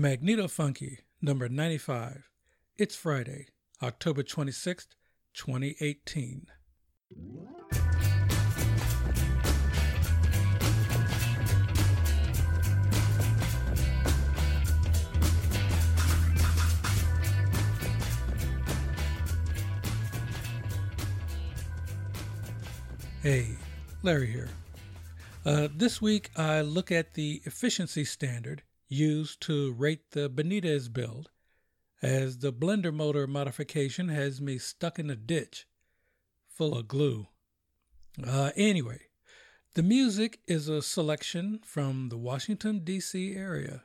Magneto Funky, number 95. It's Friday, October 26th, 2018. Hey, Larry here. Uh, this week I look at the efficiency standard used to rate the Benitez build, as the blender motor modification has me stuck in a ditch full of glue. Uh, anyway, the music is a selection from the Washington, D.C. area.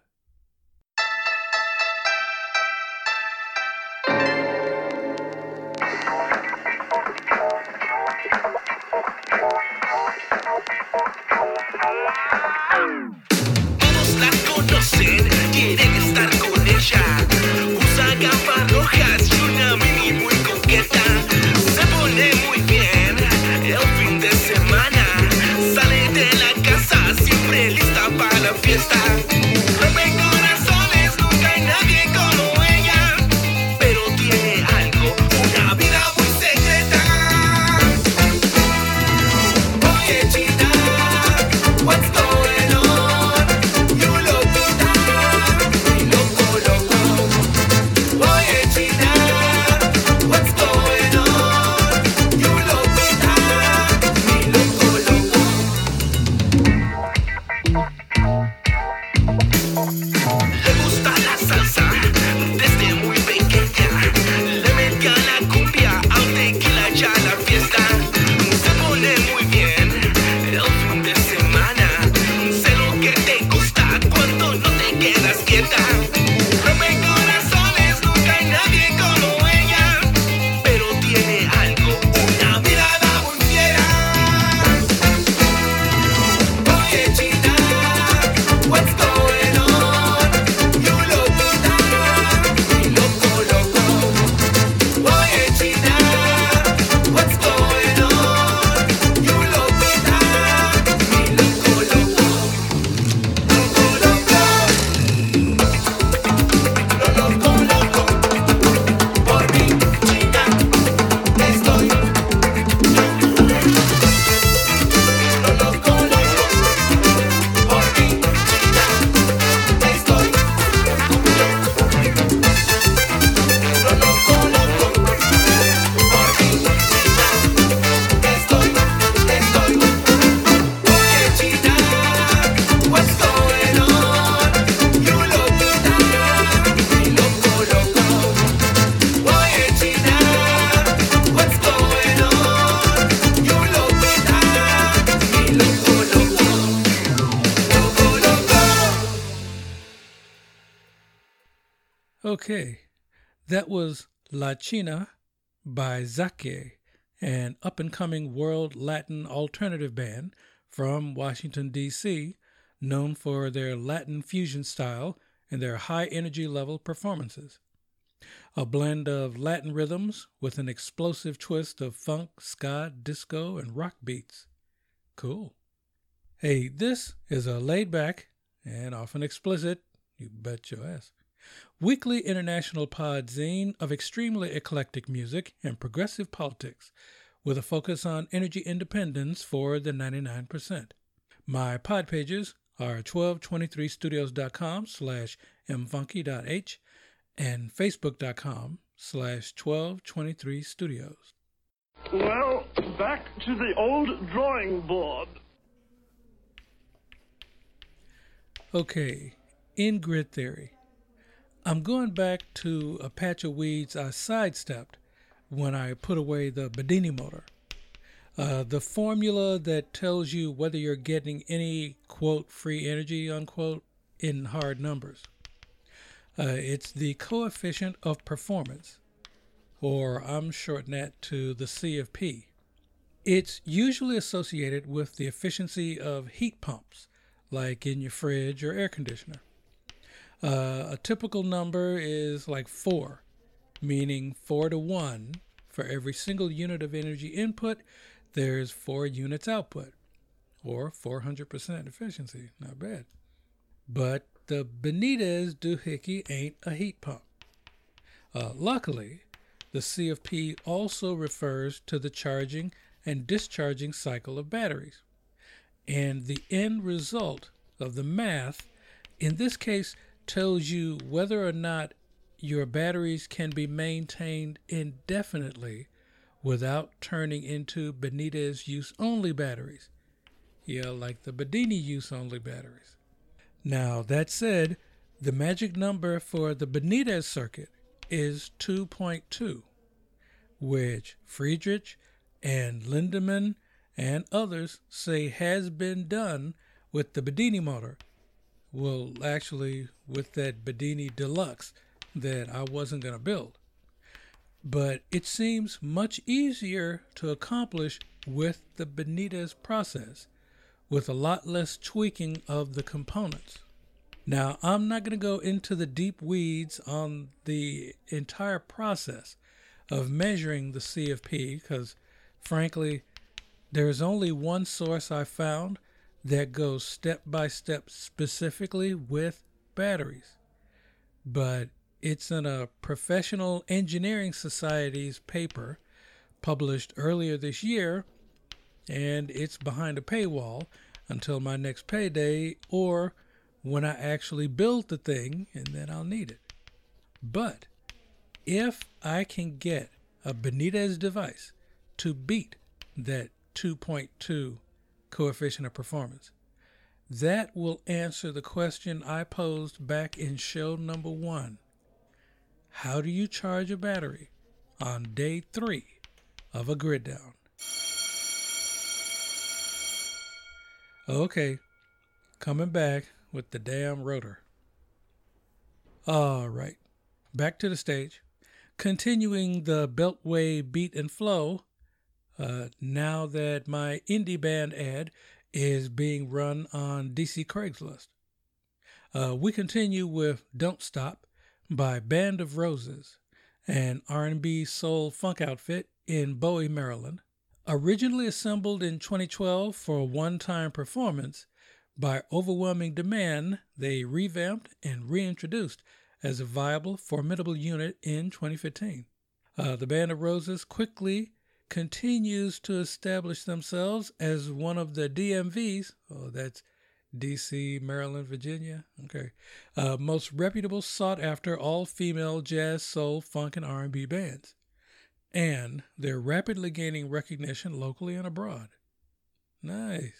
Okay, that was La China by Zake, an up and coming world Latin alternative band from Washington, D.C., known for their Latin fusion style and their high energy level performances. A blend of Latin rhythms with an explosive twist of funk, ska, disco, and rock beats. Cool. Hey, this is a laid back and often explicit, you bet your ass, weekly international pod zine of extremely eclectic music and progressive politics, with a focus on energy independence for the 99%. My pod pages are 1223studios.com slash mfunky.h and facebook.com slash 1223studios. Well, back to the old drawing board. Okay, in grid theory, I'm going back to a patch of weeds I sidestepped when I put away the Bedini motor. Uh, the formula that tells you whether you're getting any quote free energy unquote in hard numbers. Uh, it's the coefficient of performance, or I'm shortening that to the C of P. It's usually associated with the efficiency of heat pumps, like in your fridge or air conditioner. Uh, a typical number is like four, meaning four to one. For every single unit of energy input, there's four units output, or 400% efficiency. Not bad. But the Benitez doohickey ain't a heat pump. Uh, luckily, the CFP also refers to the charging and discharging cycle of batteries. And the end result of the math, in this case, tells you whether or not your batteries can be maintained indefinitely without turning into Benitez use only batteries. Yeah, like the Bedini use only batteries. Now, that said, the magic number for the Benitez circuit is 2.2, which Friedrich and Lindemann and others say has been done with the Bedini motor. Well, actually, with that Bedini Deluxe that I wasn't going to build. But it seems much easier to accomplish with the Benitez process, with a lot less tweaking of the components. Now, I'm not going to go into the deep weeds on the entire process of measuring the CFP because, frankly, there is only one source I found that goes step by step specifically with batteries. But it's in a professional engineering society's paper published earlier this year, and it's behind a paywall until my next payday or when I actually build the thing, and then I'll need it. But if I can get a Benitez device to beat that 2.2 coefficient of performance, that will answer the question I posed back in show number one. How do you charge a battery on day three of a grid down? Okay, coming back with the damn rotor. All right, back to the stage. Continuing the Beltway beat and flow, uh, now that my indie band ad is being run on DC Craigslist. Uh, we continue with "Don't Stop" by Band of Roses, an R&B soul funk outfit in Bowie, Maryland. Originally assembled in 2012 for a one-time performance, by overwhelming demand, they revamped and reintroduced as a viable, formidable unit in 2015. Uh, the Band of Roses quickly continues to establish themselves as one of the DMV's, oh, that's DC, Maryland, Virginia, okay, uh, most reputable, sought after all female jazz, soul, funk, and R&B bands. And they're rapidly gaining recognition locally and abroad. Nice.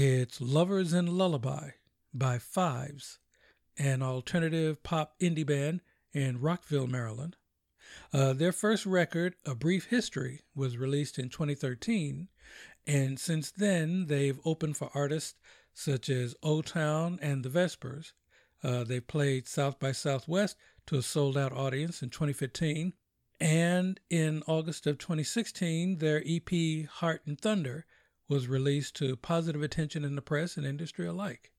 It's Lovers and Lullaby by Fives, an alternative pop indie band in Rockville, Maryland. Uh, their first record, A Brief History, was released in 2013, and since then they've opened for artists such as O Town and The Vespers. Uh, they played South by Southwest to a sold out audience in 2015, and in August of 2016, their EP Heart and Thunder was released to positive attention in the press and industry alike.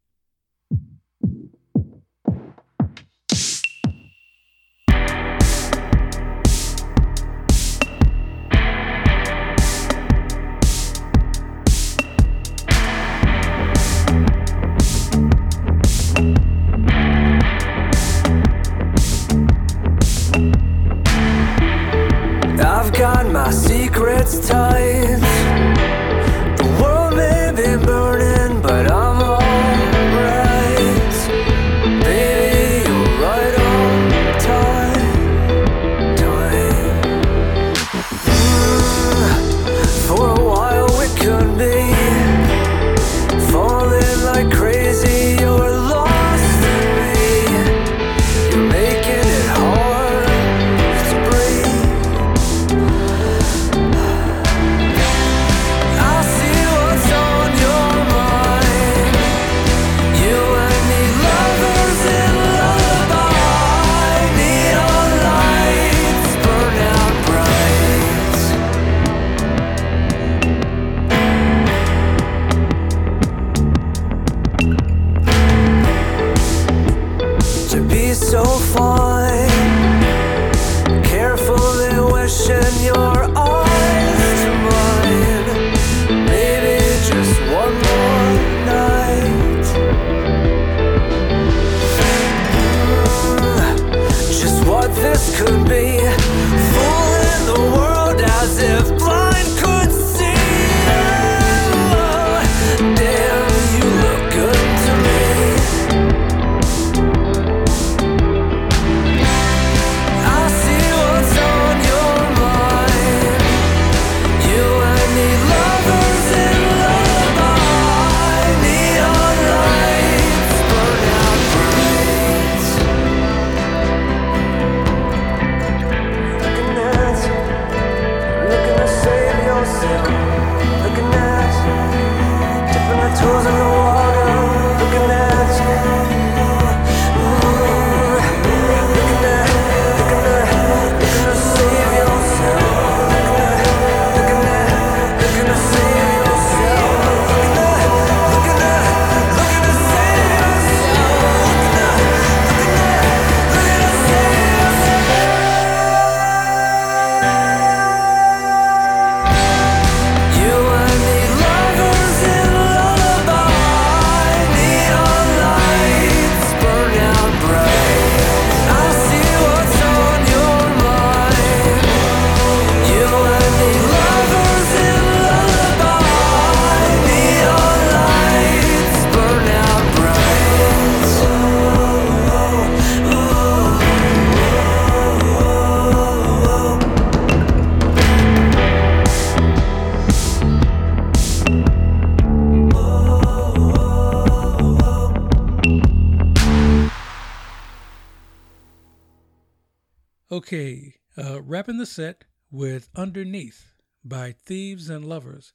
Okay, uh, wrapping the set with Underneath by Thieves and Lovers,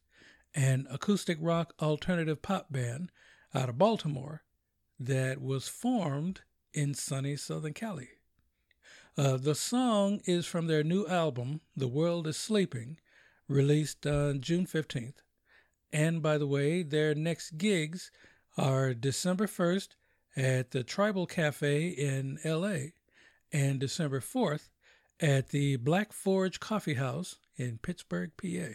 an acoustic rock alternative pop band out of Baltimore that was formed in sunny Southern Cali. Uh, the song is from their new album, The World is Sleeping, released on June 15th. And by the way, their next gigs are December 1st at the Tribal Cafe in LA and December 4th at the Black Forge Coffee House in Pittsburgh, PA.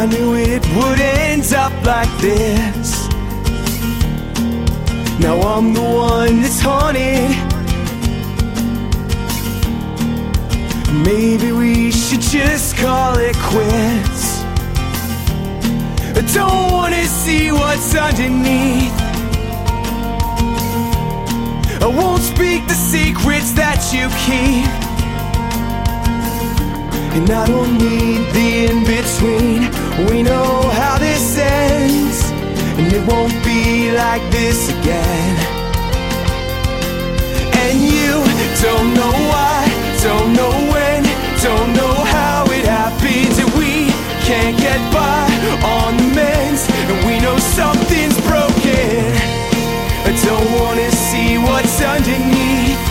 I knew it would end up like this. Now I'm the one that's haunted. Maybe we should just call it quits. I don't wanna see what's underneath. I won't speak the secrets that you keep. And I don't need the in between. We know how this ends, and it won't be like this again. And you don't know why, don't know when, don't know how it happens, and we can't get by on the mends, and we know something's broken. I don't wanna see what's underneath.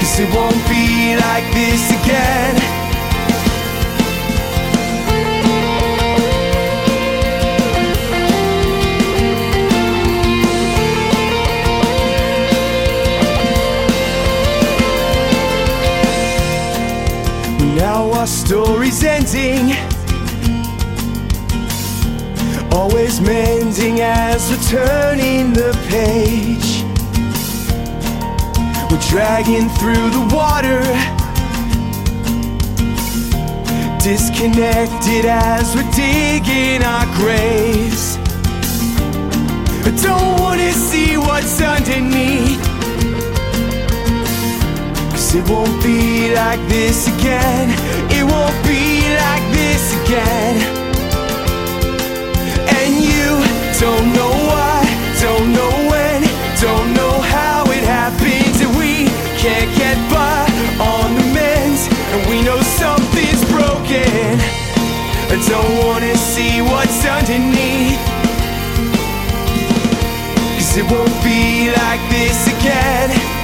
Cause it won't be like this again. Story's ending. Always mending as we're turning the page. We're dragging through the water. Disconnected as we're digging our graves. I don't wanna see what's underneath. Cause it won't be like this again. Won't be like this again. And you don't know why, don't know when, don't know how it happens. And we can't get by on the mends. And we know something's broken. I don't wanna see what's underneath. Cause it won't be like this again.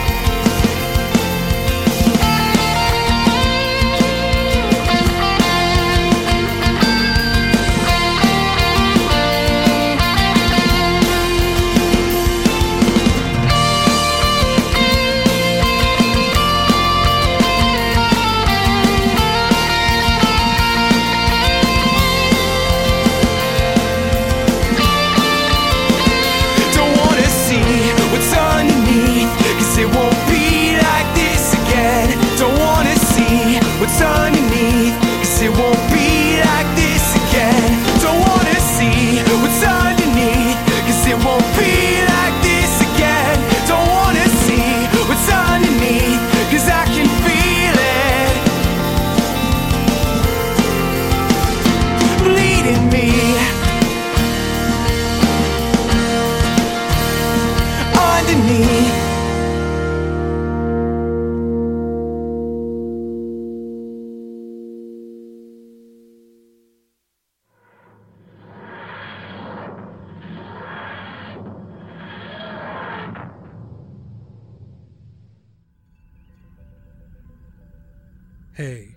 Hey,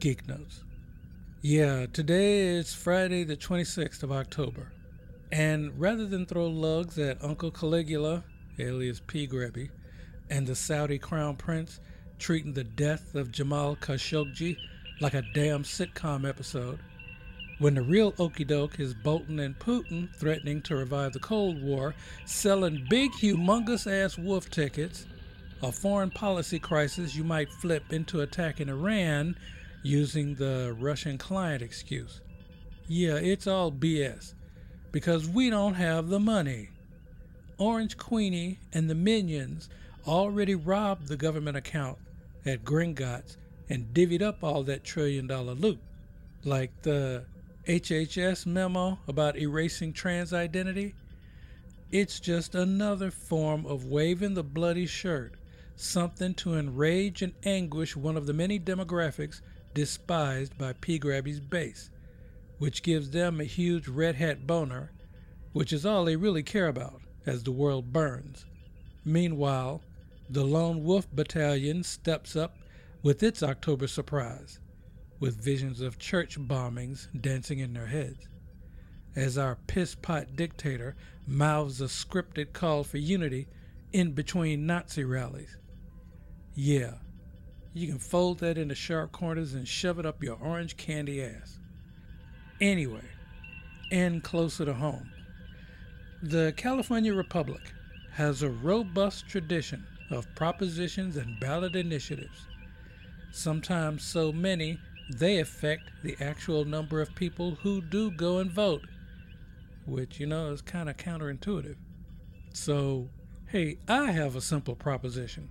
Geek Notes. Yeah, today is Friday, the 26th of October. And rather than throw lugs at Uncle Caligula, alias P. Grabby, and the Saudi crown prince treating the death of Jamal Khashoggi like a damn sitcom episode, when the real okey doke is Bolton and Putin threatening to revive the Cold War, selling big, humongous ass wolf tickets, a foreign policy crisis you might flip into attacking Iran using the Russian client excuse. Yeah, it's all BS because we don't have the money. Orange Queenie and the minions already robbed the government account at Gringotts and divvied up all that trillion dollar loot. Like the HHS memo about erasing trans identity. It's just another form of waving the bloody shirt, something to enrage and anguish one of the many demographics despised by P. Grabby's base, which gives them a huge red hat boner, which is all they really care about as the world burns. Meanwhile, the Lone Wolf Battalion steps up with its October surprise, with visions of church bombings dancing in their heads. As our piss pot dictator mouths a scripted call for unity in between Nazi rallies. Yeah, you can fold that into sharp corners and shove it up your orange candy ass. Anyway, and closer to home. The California Republic has a robust tradition of propositions and ballot initiatives. sometimes so many they affect the actual number of people who do go and vote, which, you know, is kind of counterintuitive. So, hey, I have a simple proposition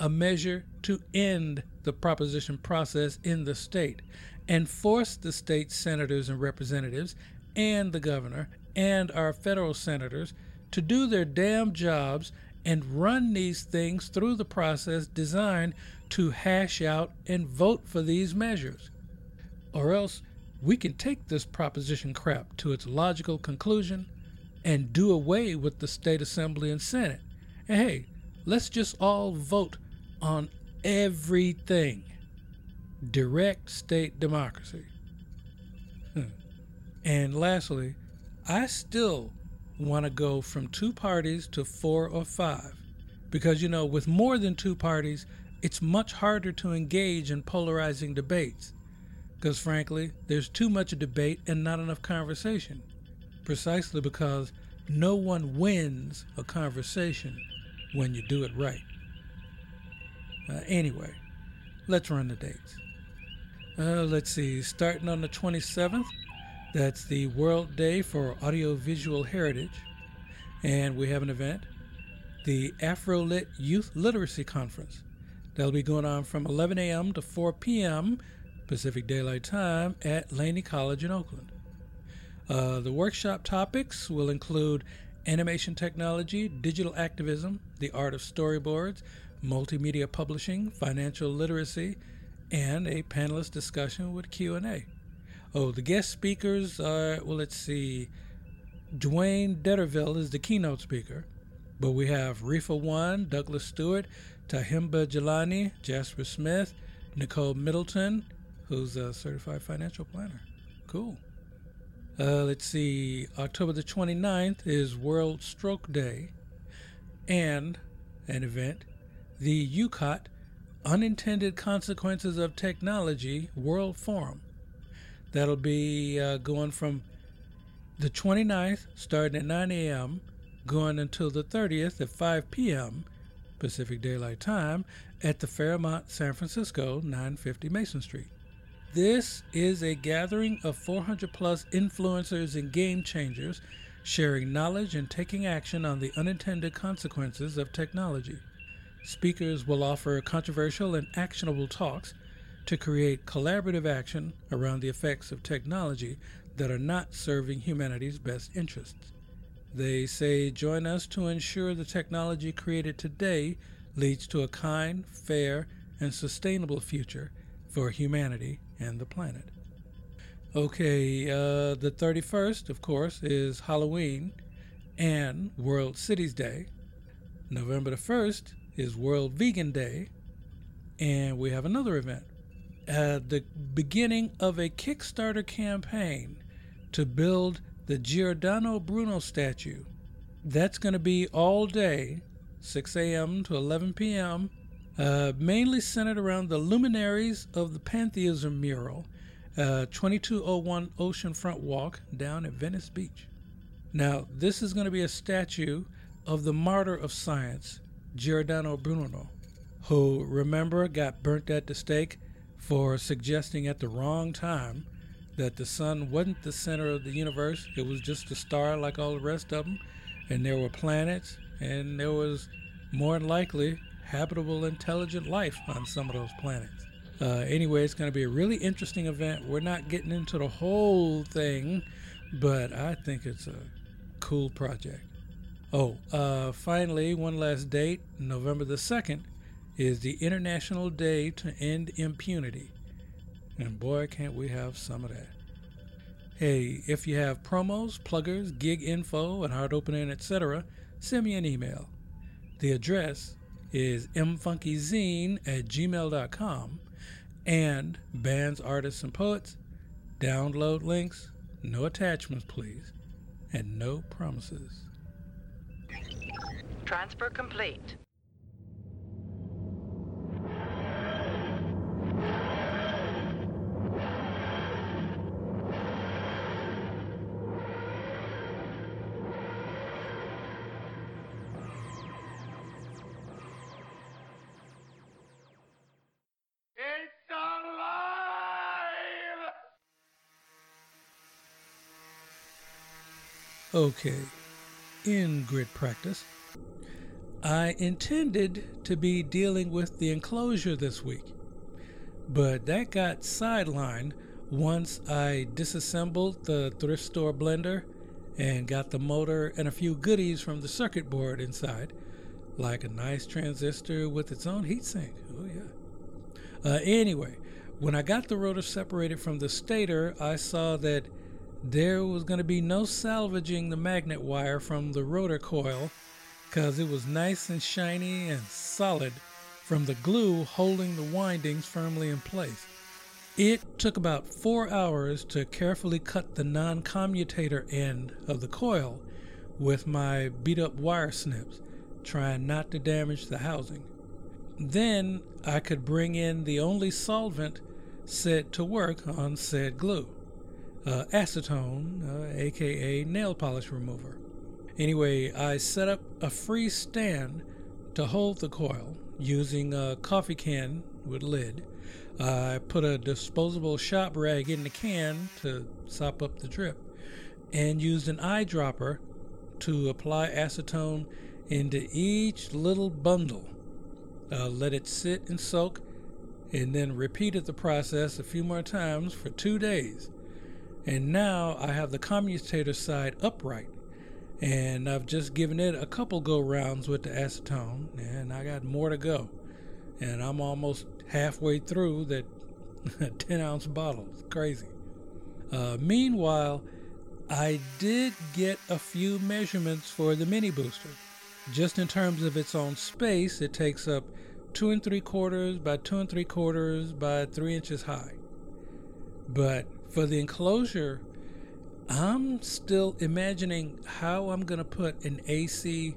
a measure to end the proposition process in the state and force the state senators and representatives and the governor and our federal senators to do their damn jobs and run these things through the process designed to hash out and vote for these measures. Or else we can take this proposition crap to its logical conclusion and do away with the state assembly and senate. And hey, let's just all vote on everything. Direct state democracy. Hmm. And lastly, I still want to go from two parties to four or five. Because, you know, with more than two parties, it's much harder to engage in polarizing debates. Because, frankly, there's too much debate and not enough conversation. Precisely because no one wins a conversation when you do it right. Uh, anyway, let's run the dates. Uh, let's see, starting on the 27th, that's the World Day for Audiovisual Heritage. And we have an event, the AfroLit Youth Literacy Conference. That'll be going on from 11 a.m. to 4 p.m. Pacific Daylight Time at Laney College in Oakland. Uh, the workshop topics will include animation technology, digital activism, the art of storyboards, multimedia publishing, financial literacy, and a panelist discussion with Q&A. Oh, the guest speakers are, well, let's see, Dwayne Detterville is the keynote speaker, but we have Rifa One, Douglas Stewart, Tahimba Jelani, Jasper Smith, Nicole Middleton, who's a certified financial planner. Cool. Uh, let's see, October the 29th is World Stroke Day and an event, the UCOT Unintended Consequences of Technology World Forum. That'll be uh, going from the 29th, starting at 9 a.m., going until the 30th at 5 p.m. Pacific Daylight Time at the Fairmont San Francisco, 950 Mason Street. This is a gathering of 400 plus influencers and game changers sharing knowledge and taking action on the unintended consequences of technology. Speakers will offer controversial and actionable talks to create collaborative action around the effects of technology that are not serving humanity's best interests. They say, join us to ensure the technology created today leads to a kind, fair, and sustainable future for humanity and the planet. Okay, uh, the 31st, of course, is Halloween and World Cities Day. November the 1st is World Vegan Day. And we have another event. Uh, the beginning of a Kickstarter campaign to build the Giordano Bruno statue. That's going to be all day, 6 a.m. to 11 p.m., uh, mainly centered around the luminaries of the Pantheism mural, uh, 2201 Oceanfront Walk down at Venice Beach. Now, this is going to be a statue of the martyr of science, Giordano Bruno, who, remember, got burnt at the stake for suggesting at the wrong time that the sun wasn't the center of the universe, it was just a star like all the rest of them, and there were planets, and there was more than likely habitable, intelligent life on some of those planets. Uh, anyway, it's going to be a really interesting event. We're not getting into the whole thing, but I think it's a cool project. Oh, uh, finally, one last date November the 2nd is the International Day to End Impunity. And boy, can't we have some of that. Hey, if you have promos, pluggers, gig info, and hard opening, etc., send me an email. The address is mfunkyzine at gmail.com and bands, artists, and poets. Download links, no attachments, please, and no promises. Transfer complete. Okay, in grid practice, I intended to be dealing with the enclosure this week, but that got sidelined once I disassembled the thrift store blender and got the motor and a few goodies from the circuit board inside, like a nice transistor with its own heatsink. Oh, yeah. Uh, anyway, when I got the rotor separated from the stator, I saw that there was going to be no salvaging the magnet wire from the rotor coil because it was nice and shiny and solid from the glue holding the windings firmly in place. It took about four hours to carefully cut the non commutator end of the coil with my beat up wire snips, trying not to damage the housing. Then I could bring in the only solvent set to work on said glue uh, acetone, uh, aka nail polish remover. Anyway, I set up a free stand to hold the coil using a coffee can with lid. I put a disposable shop rag in the can to sop up the drip and used an eyedropper to apply acetone into each little bundle. Uh, let it sit and soak, and then repeated the process a few more times for two days. And now I have the commutator side upright. And I've just given it a couple go rounds with the acetone, and I got more to go. And I'm almost halfway through that 10 ounce bottle. It's crazy. Uh, meanwhile, I did get a few measurements for the mini booster. Just in terms of its own space, it takes up two and three quarters by two and three quarters by three inches high. But for the enclosure, I'm still imagining how I'm going to put an AC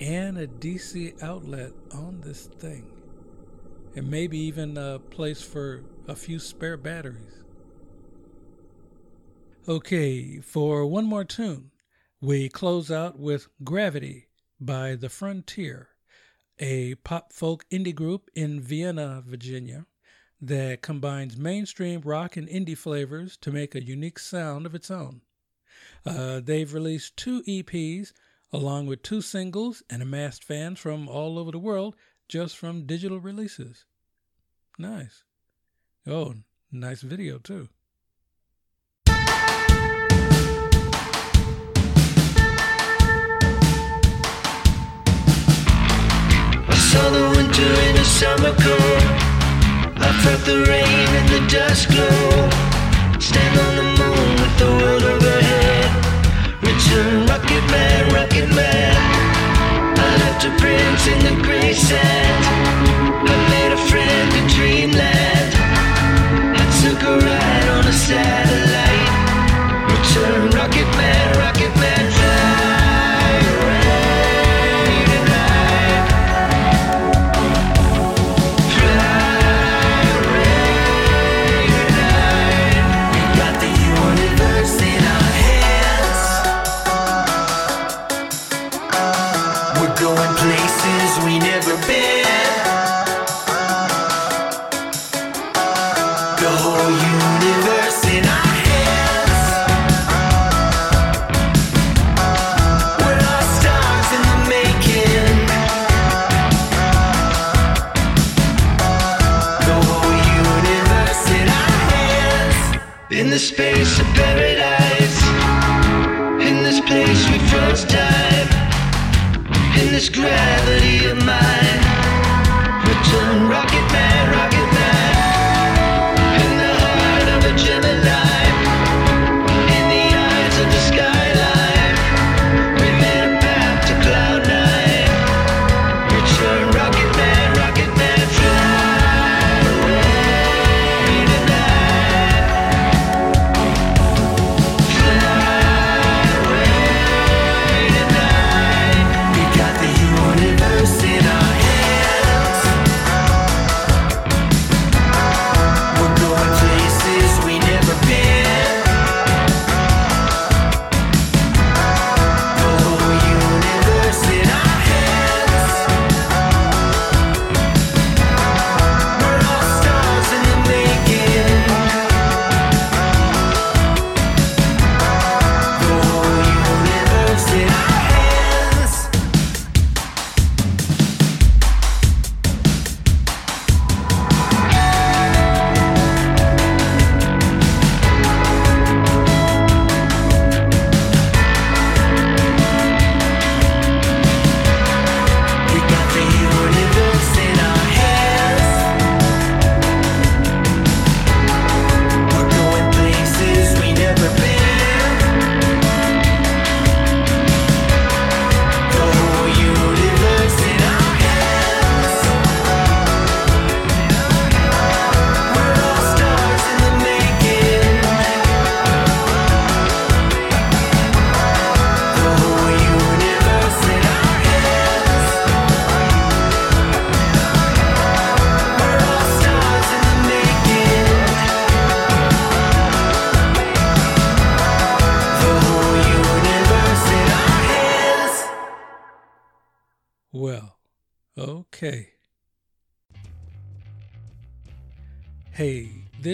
and a DC outlet on this thing. And maybe even a place for a few spare batteries. Okay, for one more tune, we close out with Gravity by The Frontier, a pop folk indie group in Vienna, Virginia that combines mainstream rock and indie flavors to make a unique sound of its own. Uh, they've released two EPs along with two singles and amassed fans from all over the world just from digital releases. Nice. Oh, nice video too. I saw the winter in a summer. I felt the rain and the dust glow. Stand on the moon with the world overhead. Return, rocket man, rocket man. I left a print in the gray sand. I made a friend in dreamland. I took a ride on a satellite. Return,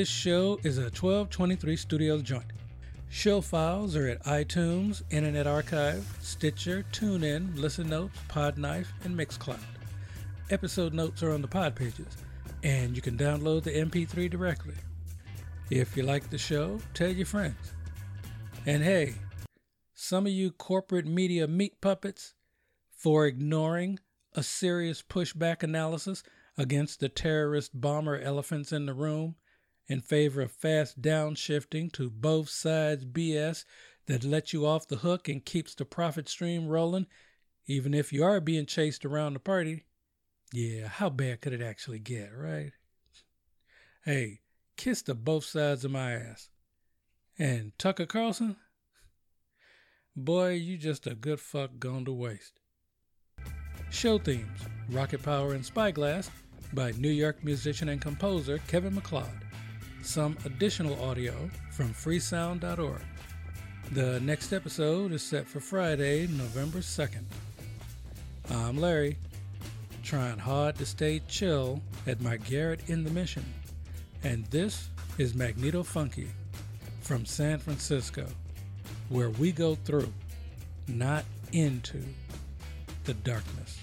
this show is a 1223 Studios joint. Show files are at iTunes, Internet Archive, Stitcher, TuneIn, Listen Notes, Podknife, and Mixcloud. Episode notes are on the pod pages, and you can download the MP3 directly. If you like the show, tell your friends. And hey, some of you corporate media meat puppets, for ignoring a serious pushback analysis against the terrorist bomber elephants in the room in favor of fast downshifting to both sides BS that lets you off the hook and keeps the profit stream rolling, even if you are being chased around the party. Yeah, how bad could it actually get, right? Hey, kiss the both sides of my ass. And Tucker Carlson? Boy, you just a good fuck gone to waste. Show themes Rocket Power and Spyglass by New York musician and composer Kevin MacLeod. Some additional audio from freesound.org. The next episode is set for Friday, November 2nd. I'm Larry, trying hard to stay chill at my garret in the Mission. And this is Magneto Funky from San Francisco, where we go through, not into, the darkness.